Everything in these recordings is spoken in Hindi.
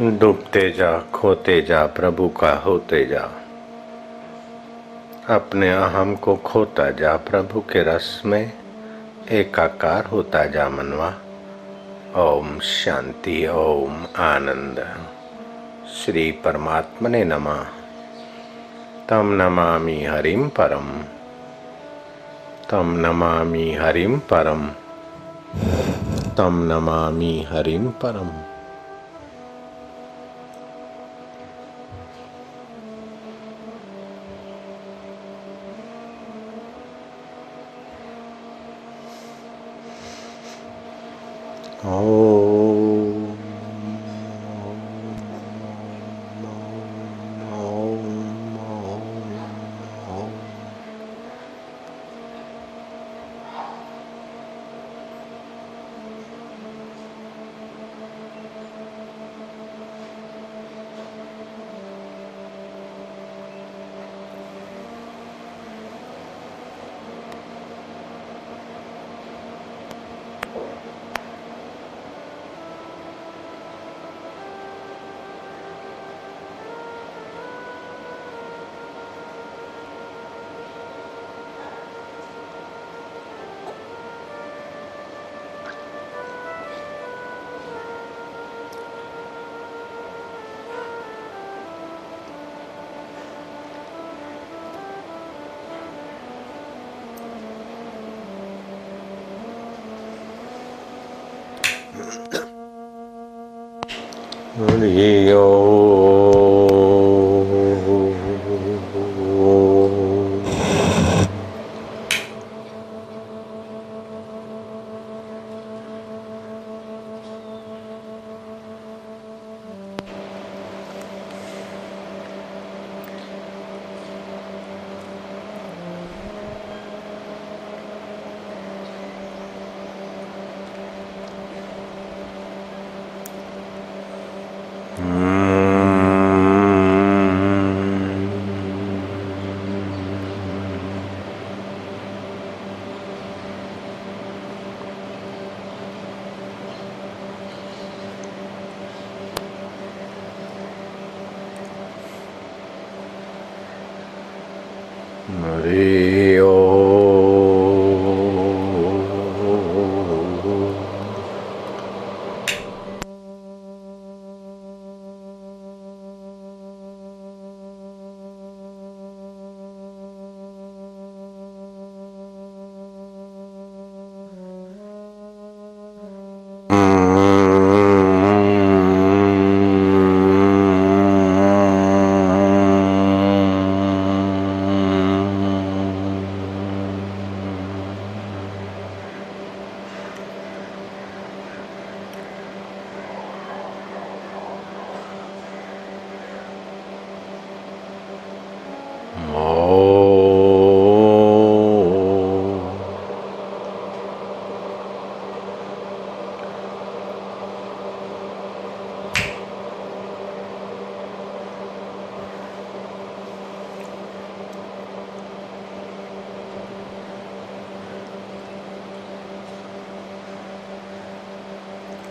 डूबते जा, खोते जा, प्रभु का होते जा। अपने अहम को खोता जा, प्रभु के रस में एकाकार होता जा मनवा। ओम शांति, ओम आनंद। श्री परमात्मने नमा। तम नमामि हरिम परम तम नमामि हरिम परम तम नमामि हरिम परम हरि हरि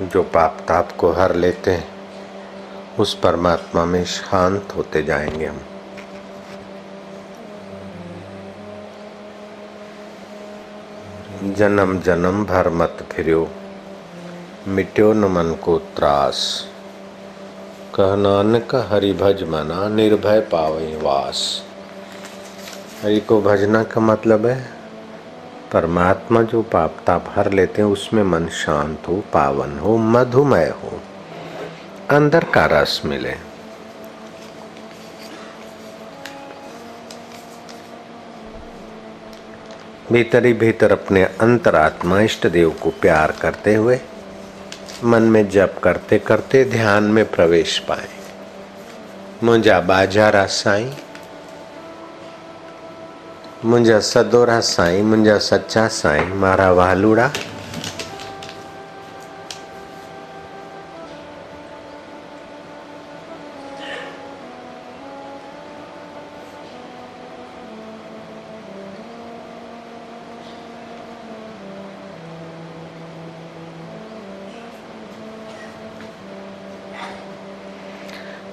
जो पाप ताप को हर लेते हैं, उस परमात्मा में शांत होते जाएँगे हम। जन्म जन्म भर मत फिरो मिट्यो न मन को त्रास। कह नानक हरि भज मना, निर्भय पावे वास। हरि को भजना का मतलब है परमात्मा जो पाप ताप हर लेते हैं, उसमें मन शांत हो, पावन हो मधुमय हो, अंदर का रस मिले। भीतर ही भीतर अपने अंतरात्मा इष्ट देव को प्यार करते हुए, मन में जप करते करते ध्यान में प्रवेश पाए। मुंजा बाजारा साईं मुझा सदोरा साई मुझा सचा साई, मारा वालूड़ा।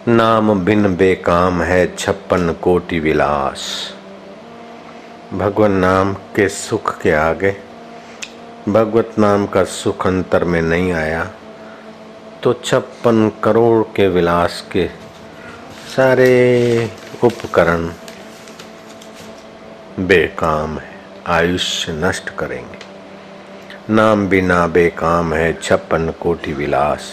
नाम बिन बेकाम है छप्पन कोटि विलास। भगवान नाम के सुख के आगे, भगवत नाम का सुख अंतर में नहीं आया तो छप्पन करोड़ के विलास के सारे उपकरण बेकाम है, आयुष्य नष्ट करेंगे। नाम बिना बेकाम है छप्पन कोटि विलास,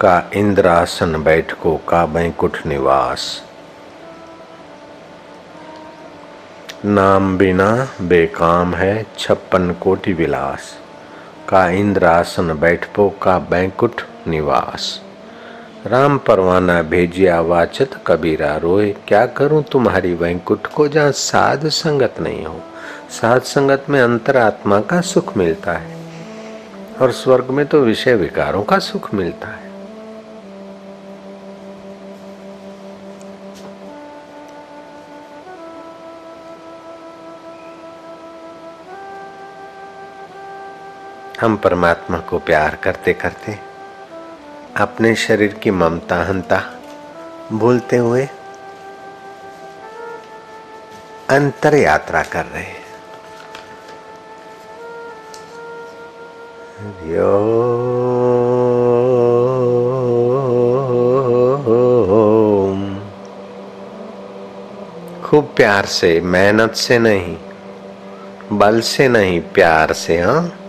का इंद्रासन बैठको का बैंकुठ निवास। नाम बिना बेकाम है छप्पन कोटि विलास। का इंद्रासन बैठपो का बैंकुठ निवास। राम परवाना भेजिया वाचत कबीरा रोए। क्या करूँ तुम्हारी वैंकुट को जहाँ साध संगत नहीं हो? साध संगत में अंतरात्मा का सुख मिलता है। और स्वर्ग में तो विषय विकारों का सुख मिलता है। हम परमात्मा को प्यार करते करते, अपने शरीर की ममता हंता भूलते हुए अंतर यात्रा कर रहे हैं। खूब प्यार से, मेहनत से नहीं, बल से नहीं, प्यार से हाँ?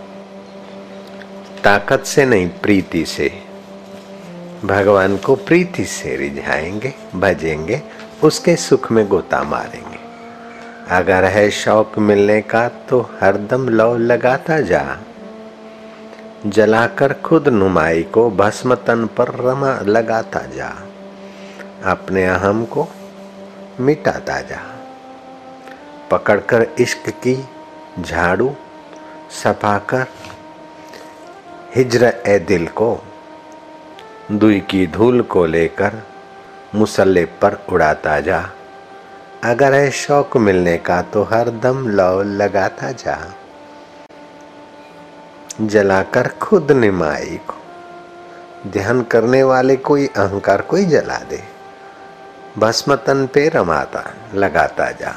ताकत से नहीं, प्रीति से। भगवान को प्रीति से रिझाएँगे, भजेंगे, उसके सुख में गोता मारेंगे। अगर है शौक मिलने का तो हरदम लव लगाता जा। जलाकर खुद नुमाई को भस्म तन पर रमा लगाता जा। अपने अहम को मिटाता जा। पकड़कर इश्क की झाड़ू सफाकर हिजर ए दिल को, दुई की धूल को लेकर मुसल्ले पर उड़ाता जा। अगर है शौक मिलने का तो हर दम लौ लगाता जा। जलाकर खुद निमाई को, ध्यान करने वाले कोई अहंकार कोई जला दे। भस्मतन पे रमाता, लगाता जा।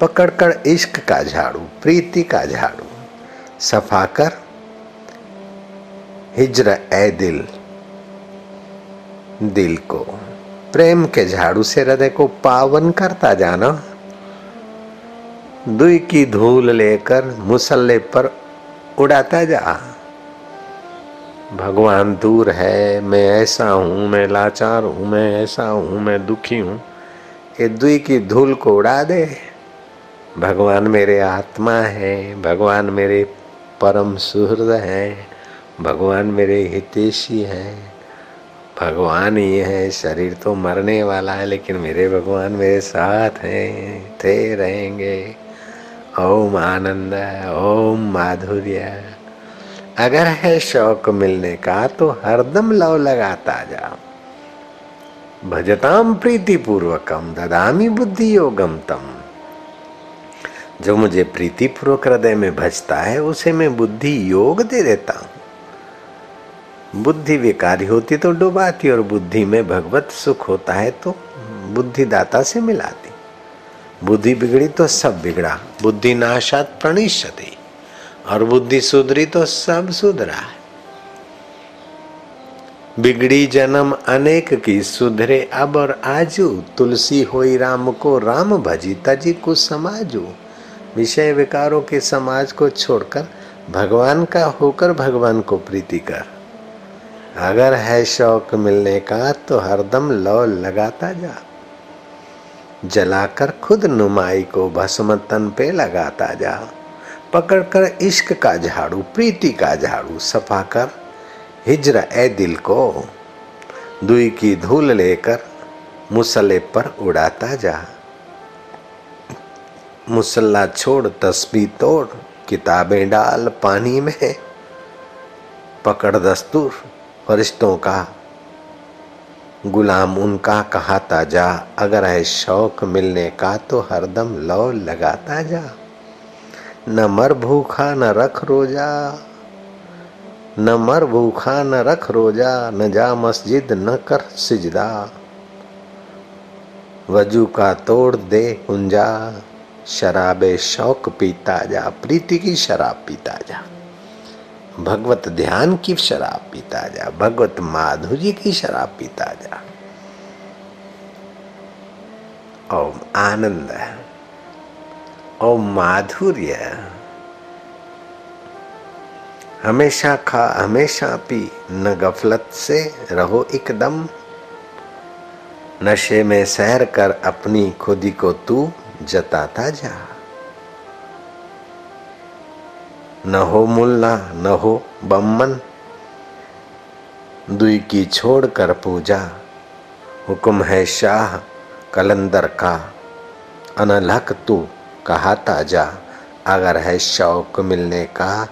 पकड़कर इश्क का झाड़ू, प्रीति का झाड़ू सफ़ा कर हिजर ए दिल दिल को। प्रेम के झाड़ू से हृदय को पावन करता जाना। दुई की धूल लेकर मुसल्ले पर उड़ाता जा। भगवान दूर है, मैं ऐसा हूँ, मैं लाचार हूँ, मैं ऐसा हूँ, मैं दुखी हूँ। ये दुई की धूल को उड़ा दे। भगवान मेरे आत्मा है, भगवान मेरे परम सुहृद है। भगवान मेरे हितेशी हैं। भगवान ही है, शरीर तो मरने वाला है, लेकिन मेरे भगवान मेरे साथ हैं थे रहेंगे। ओम आनंद, ओम माधुर्य। अगर है शौक मिलने का तो हरदम लव लगाता जा भजताम प्रीति पूर्वकम ददामी बुद्धि योगम तम। जो मुझे प्रीति पूर्वक हृदय में भजता है, उसे मैं बुद्धि योग दे देता हूँ। बुद्धि विकारी होती तो डुबाती और बुद्धि में भगवत सुख होता है तो बुद्धि दाता से मिलाती। बुद्धि बिगड़ी तो सब बिगड़ा, बुद्धि नाशात प्रणिशति और बुद्धि सुधरी तो सब सुधरा है। बिगड़ी जन्म अनेक की सुधरे, अब और आजू, तुलसी होई राम को राम भजी, तजी कुछ समाजू। विषय विकारों के समाज को छोड़कर भगवान का होकर भगवान को प्रीति कर। अगर है शौक मिलने का तो हरदम लौ लगाता जा। जलाकर खुद नुमाई को भस्म तन पे लगाता जा। पकड़कर इश्क का झाड़ू, प्रीति का झाड़ू सफ़ा कर, हिजर ए दिल को दुई की धूल लेकर मुसले पर उड़ाता जा। मुसल्ला छोड़, तस्बी तोड़, किताबें डाल पानी में, पकड़ दस्तूर फरिश्तों का, गुलाम उनका कहाता जा। अगर है शौक मिलने का तो हरदम लौ लगाता जा। न मर भूखा न रख रोजा, न मर भूखा न रख रोजा, न जा मस्जिद न कर सिजदा। वज़ू का तोड़ दे कुंजा शराबे शौक पीता जा, प्रीति की शराब पीता जा। भगवत ध्यान की शराब पीता जा, भगवत माधुर्य की शराब पीता जा। ओम आनंद ओम माधुर्य हमेशा खा, हमेशा पी, न गफलत से रहो एकदम। नशे में सैर कर अपनी खुदी को तू जताता जा। न हो मुल्ला न हो बम्मन। दुई की छोड़ कर पूजा। हुक्म है शाह, कलंदर का। अनलक तू कहा ताज़ा अगर है शौक मिलने का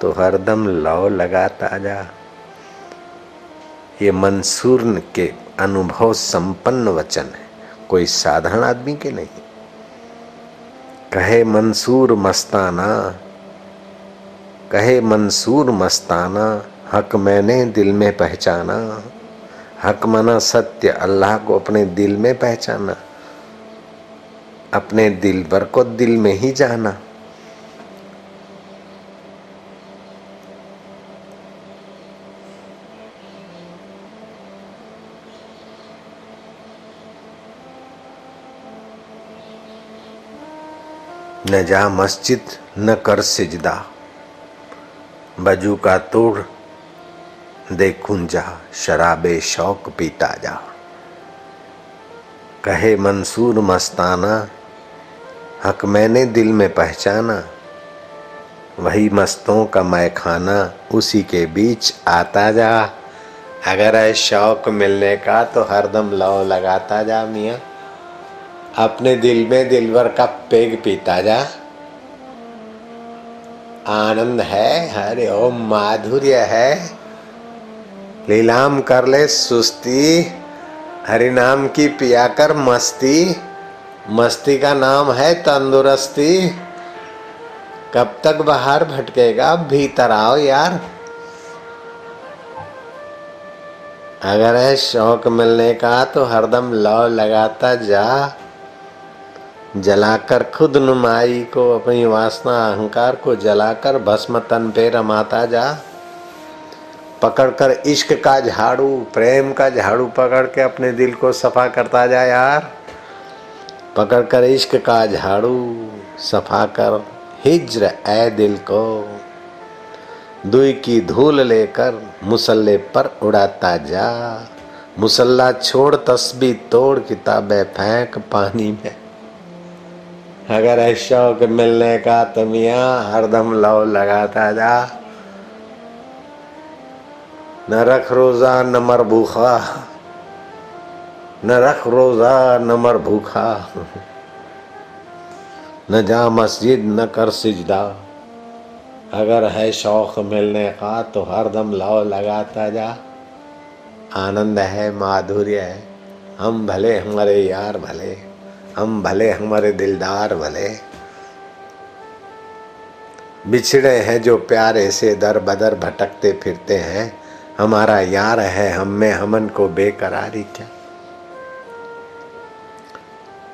तो हरदम लौ लगाता जा। ये मंसूर के अनुभव संपन्न वचन है। कोई साधारण आदमी के नहीं। कहे मंसूर मस्ताना कहे, मंसूर मस्ताना, हक मैंने दिल में पहचाना। हक मना सत्य, अल्लाह को अपने दिल में पहचाना। अपने दिल भर को दिल में ही जाना। न जा मस्जिद, न कर सिजदा। बजू का तोड़ दे जा शराबे शौक पीता जा। कहे मंसूर मस्ताना, हक मैंने दिल में पहचाना, वही मस्तों का मैं खाना उसी के बीच आता जा। अगर है शौक मिलने का तो हरदम लव लगाता जा मिया, अपने दिल में दिलवर का पेग पीता जा। आनंद है, हरे ओम, माधुर्य है। लीलाम कर ले सुस्ती हरि नाम की पिया कर मस्ती। मस्ती का नाम है तंदुरुस्ती। कब तक बाहर भटकेगा? भीतर आओ यार। अगर है शौक मिलने का तो हरदम लौ लगाता जा। जलाकर खुद नुमाई को, अपनी वासना, अहंकार को जलाकर भस्म तन पे रमाता जा। पकड़कर इश्क का झाड़ू, प्रेम का झाड़ू पकड़ के अपने दिल को सफ़ा करता जा यार। पकड़कर इश्क का झाड़ू सफ़ा कर हिज्र ए दिल को। दुई की धूल लेकर मुसल्ले पर उड़ाता जा। मुसल्ला छोड़ तस्बी तोड़, किताबें फेंक पानी में। अगर है शौक मिलने का तो मियाँ हरदम लव लगाता जा। न रख रोजा, न मर भूखा। न रख रोजा, न मर भूखा। न जा मस्जिद, न कर सिजदा। अगर है शौक मिलने का तो हरदम लव लगाता जा। आनंद है, माधुर्य है। हम भले, हमारे यार भले। हम भले हमारे दिलदार भले, बिछड़े हैं जो प्यारे से दर बदर भटकते फिरते हैं, हमारा यार है हम में हमन को बेकरारी क्या?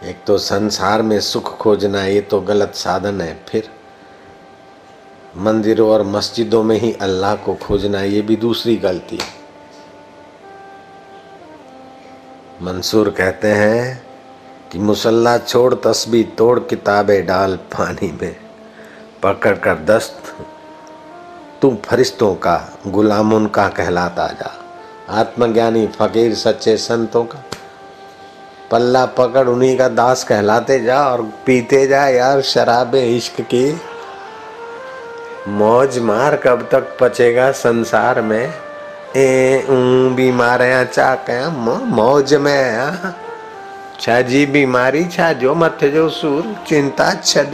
एक तो संसार में सुख खोजना ये तो गलत साधन है, फिर मंदिरों और मस्जिदों में ही अल्लाह को खोजना ये भी दूसरी गलती है। मंसूर कहते हैं कि मुसल्ला छोड़ तस्बी तोड़ किताबें डाल पानी में। पकड़ कर दस्त तू फरिश्तों का गुलाम उनका कहलाता जा। आत्मज्ञानी फकीर सच्चे संतों का। पल्ला पकड़ उन्हीं का दास कहलाते जा और पीते जा यार शराब इश्क की। मौज मार कब तक पचेगा संसार में। ए बीमार चा कया मौज में छा जी बीमारी छा जो मथे जो सूर। चिंता छॾ।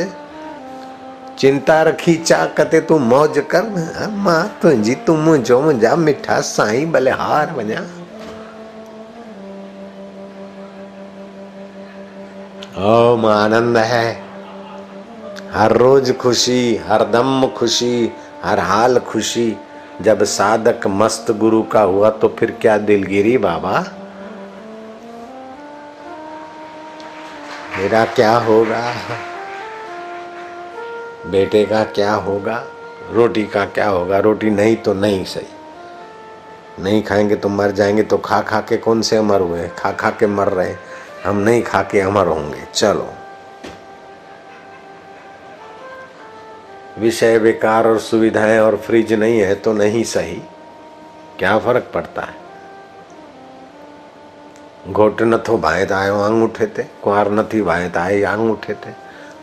चिंता रखी, चा कते तू मौज कर। माँ तुंहिंजी, तूं मुंहिंजो, मुंहिंजा मिठा साईं भले हार वञा ओम आनंद है। हर रोज खुशी, हर दम खुशी, हर हाल खुशी। जब साधक मस्त गुरु का हुआ तो फिर क्या दिलगिरी बाबा? मेरा क्या होगा? बेटे का क्या होगा? रोटी का क्या होगा? रोटी नहीं तो नहीं सही। नहीं खाएँगे तो मर जाएँगे तो खा खा के कौन से अमर हुए खा खा के मर रहे हम नहीं खा के अमर होंगे। चलो। विषय बेकार और सुविधाएँ और फ्रिज नहीं है तो नहीं सही। क्या फ़र्क पड़ता है? घोट न थो भाए आयो आंग उठे थे कुंवर न थी भाए तो आए आंग उठे थे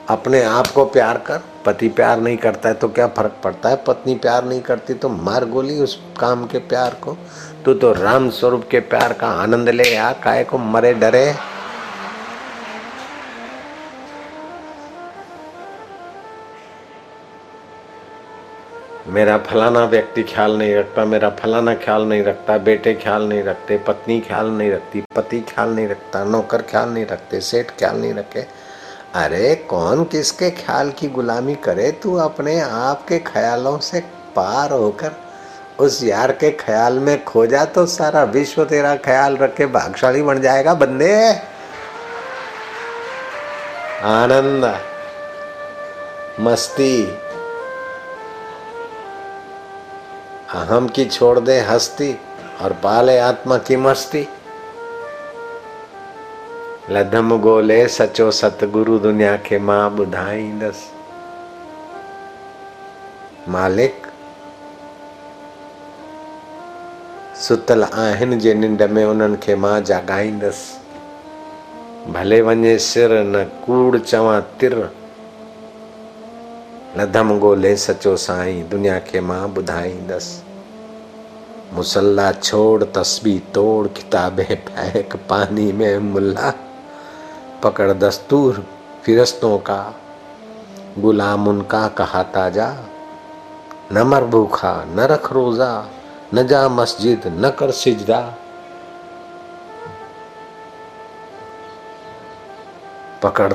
अपने आप को प्यार कर, पति प्यार नहीं करता है तो क्या फ़र्क पड़ता है? पत्नी प्यार नहीं करती तो मार गोली उस काम के प्यार को। तू तो राम स्वरूप के प्यार का आनंद ले यार काय को मरे डरे। मेरा फलाना व्यक्ति ख्याल नहीं रखता, मेरा फलाना ख्याल नहीं रखता, बेटे ख्याल नहीं रखते, पत्नी ख्याल नहीं रखती, पति ख्याल नहीं रखता, नौकर ख्याल नहीं रखते, सेठ ख्याल नहीं रखे। अरे कौन किसके ख्याल की गुलामी करे तू अपने आप के ख्यालों से पार होकर? उस यार के ख्याल में खो जा तो सारा विश्व तेरा ख्याल रख के भागशाली बन जाएगा, बंदे। आनंद, मस्ती। अहम की छोड़ दे हस्ती और पाले आत्मा की मस्ती। लधम गोले सचो सतगुरु दुनिया के माँ ॿुधाईंदस मालिक, सुतल आहिनि जे निंड में उन्हनि खे माँ जाॻाईंदसि भले वञे सिर न कूड़ चवां तिर। लधम ॻोल्हे सचो साईं, दुनिया खे माँ ॿुधाईंदसि मुसल्ला छोड़, तस्बी तोड़, किताबें फेंक, पानी में मुल्ला। पकड़ दस्तूर, फिरस्तों का गुलाम उनका कहा ताज़ा न मर भूखा, न रख रोजा, न जा मस्जिद, न कर सिजदा। पकड़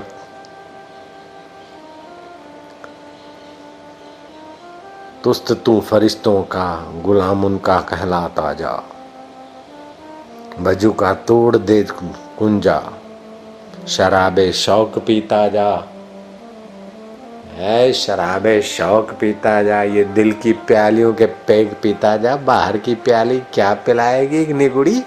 तुस्त तू फरिश्तों का गुलाम उनका कहलाता जा। बजू का तोड़ दे कुंजा, शराबे शौक पीता जा। है शराबे शौक पीता जा, ये दिल की प्यालियों के पेग पीता जा, बाहर की प्याली क्या पिलाएगी निगुड़ी?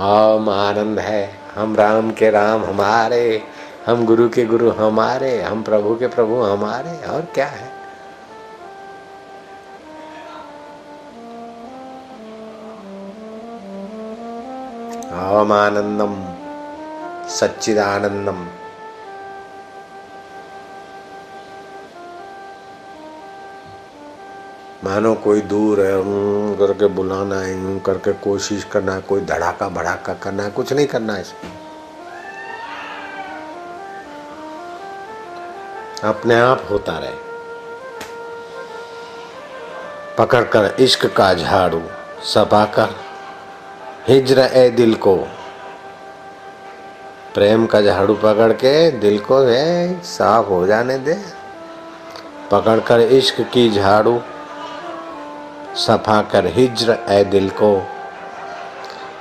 ओम आनंद है, हम राम के राम हमारे। हम गुरु के गुरु हमारे, हम प्रभु के प्रभु हमारे, और क्या है? ओम आनंदम सच्चिदानंदम। मानो कोई दूर है करके बुलाना है यूँ करके कोशिश करना है, कोई धड़ाका भड़ाका करना है, कुछ नहीं करना है इसमें। अपने आप होता रहे। पकड़ कर इश्क का झाड़ू सफ़ा कर हिजर ए दिल को। प्रेम का झाड़ू पकड़ के दिल को है साफ़ हो जाने दे। पकड़ कर इश्क की झाड़ू सफ़ा कर हिजर ए दिल को।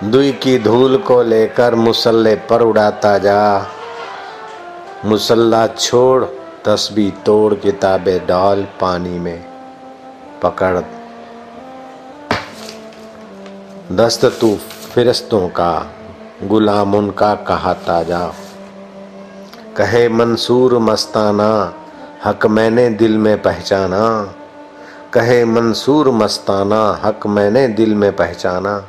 दुई की धूल को लेकर मुसल्ले पर उड़ाता जा। मुसल्ला छोड़ तस्बी तोड़ किताबें डाल पानी में, पकड़। दस्त तू फिरस्तों का गुलाम उनका कहा ताज़ा। कहे, मंसूर मस्ताना, हक मैंने दिल में पहचाना। कहे, मंसूर मस्ताना, हक मैंने दिल में पहचाना।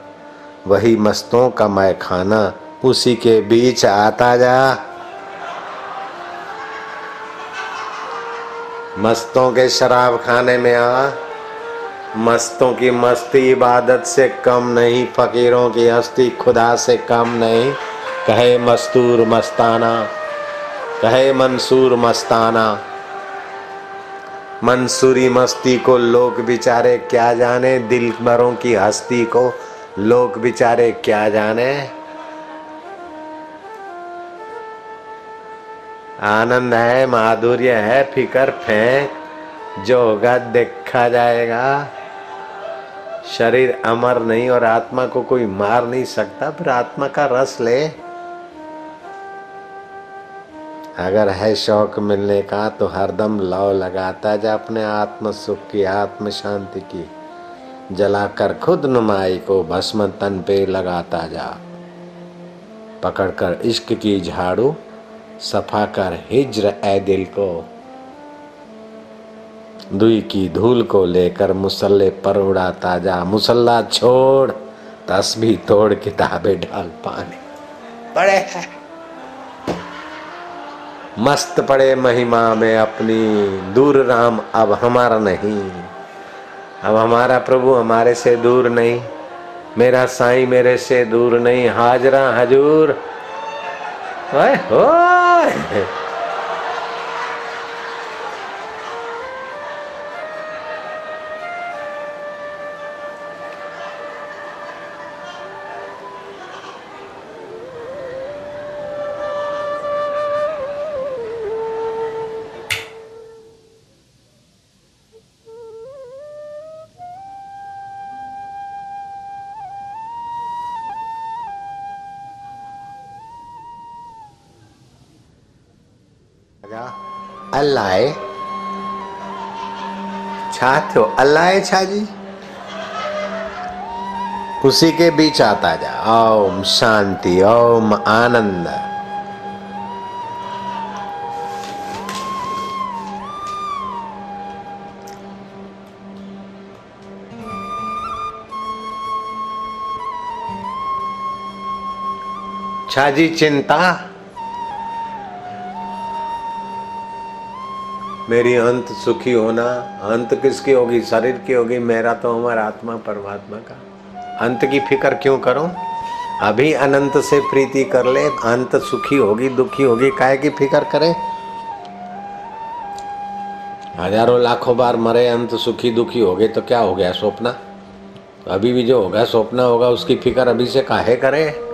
वही मस्तों का मैं खाना उसी के बीच आता जा। मस्तों के शराब खाने में आ। मस्तों की मस्ती इबादत से कम नहीं, फकीरों की हस्ती खुदा से कम नहीं। कहे मस्तूर मस्ताना, कहे मंसूर मस्ताना। मंसूरी मस्ती को लोग बिचारे क्या जाने दिल भरों की हस्ती को लोग बिचारे क्या जाने। आनंद है, माधुर्य है, फिकर फेंक, जो होगा देखा जाएगा। शरीर अमर नहीं और आत्मा को कोई मार नहीं सकता फिर आत्मा का रस ले। अगर है शौक मिलने का तो हरदम लव लगाता जा अपने आत्म सुख की आत्म शांति की। जलाकर खुद नुमाई को भस्म तन पे लगाता जा। पकड़कर इश्क की झाड़ू सफ़ा कर हिज्र ए दिल को। दुई की धूल को लेकर मुसल्ले पर उड़ाता जा मुसल्ला छोड़ तस्बी तोड़ किताबें डाल पानी। पड़े है। मस्त पड़े महिमा में अपनी। दूर राम अब हमारा नहीं। अब हमारा प्रभु हमारे से दूर नहीं। मेरा साईं मेरे से दूर नहीं। हाजरा हजूर। ओए ओए अल्लाह छा थियो? अल्लाह छा जी उसी के बीच आता जा। ओम शांति, ओम आनंद। छा जी चिंता? मेरी अंत सुखी होना, अंत किसकी होगी? शरीर की होगी। मेरा तो हमारा आत्मा परमात्मा का। अंत की फ़िक्र क्यों करो? अभी अनंत से प्रीति कर ले, अंत सुखी होगी, दुखी होगी काय की फ़िक्र करे? हज़ारों लाखों बार मरे, अंत सुखी, दुखी हो गए तो क्या हो गया? स्वप्न? अभी भी जो होगा, स्वप्न होगा, उसकी फ़िक्र अभी से काहे करे?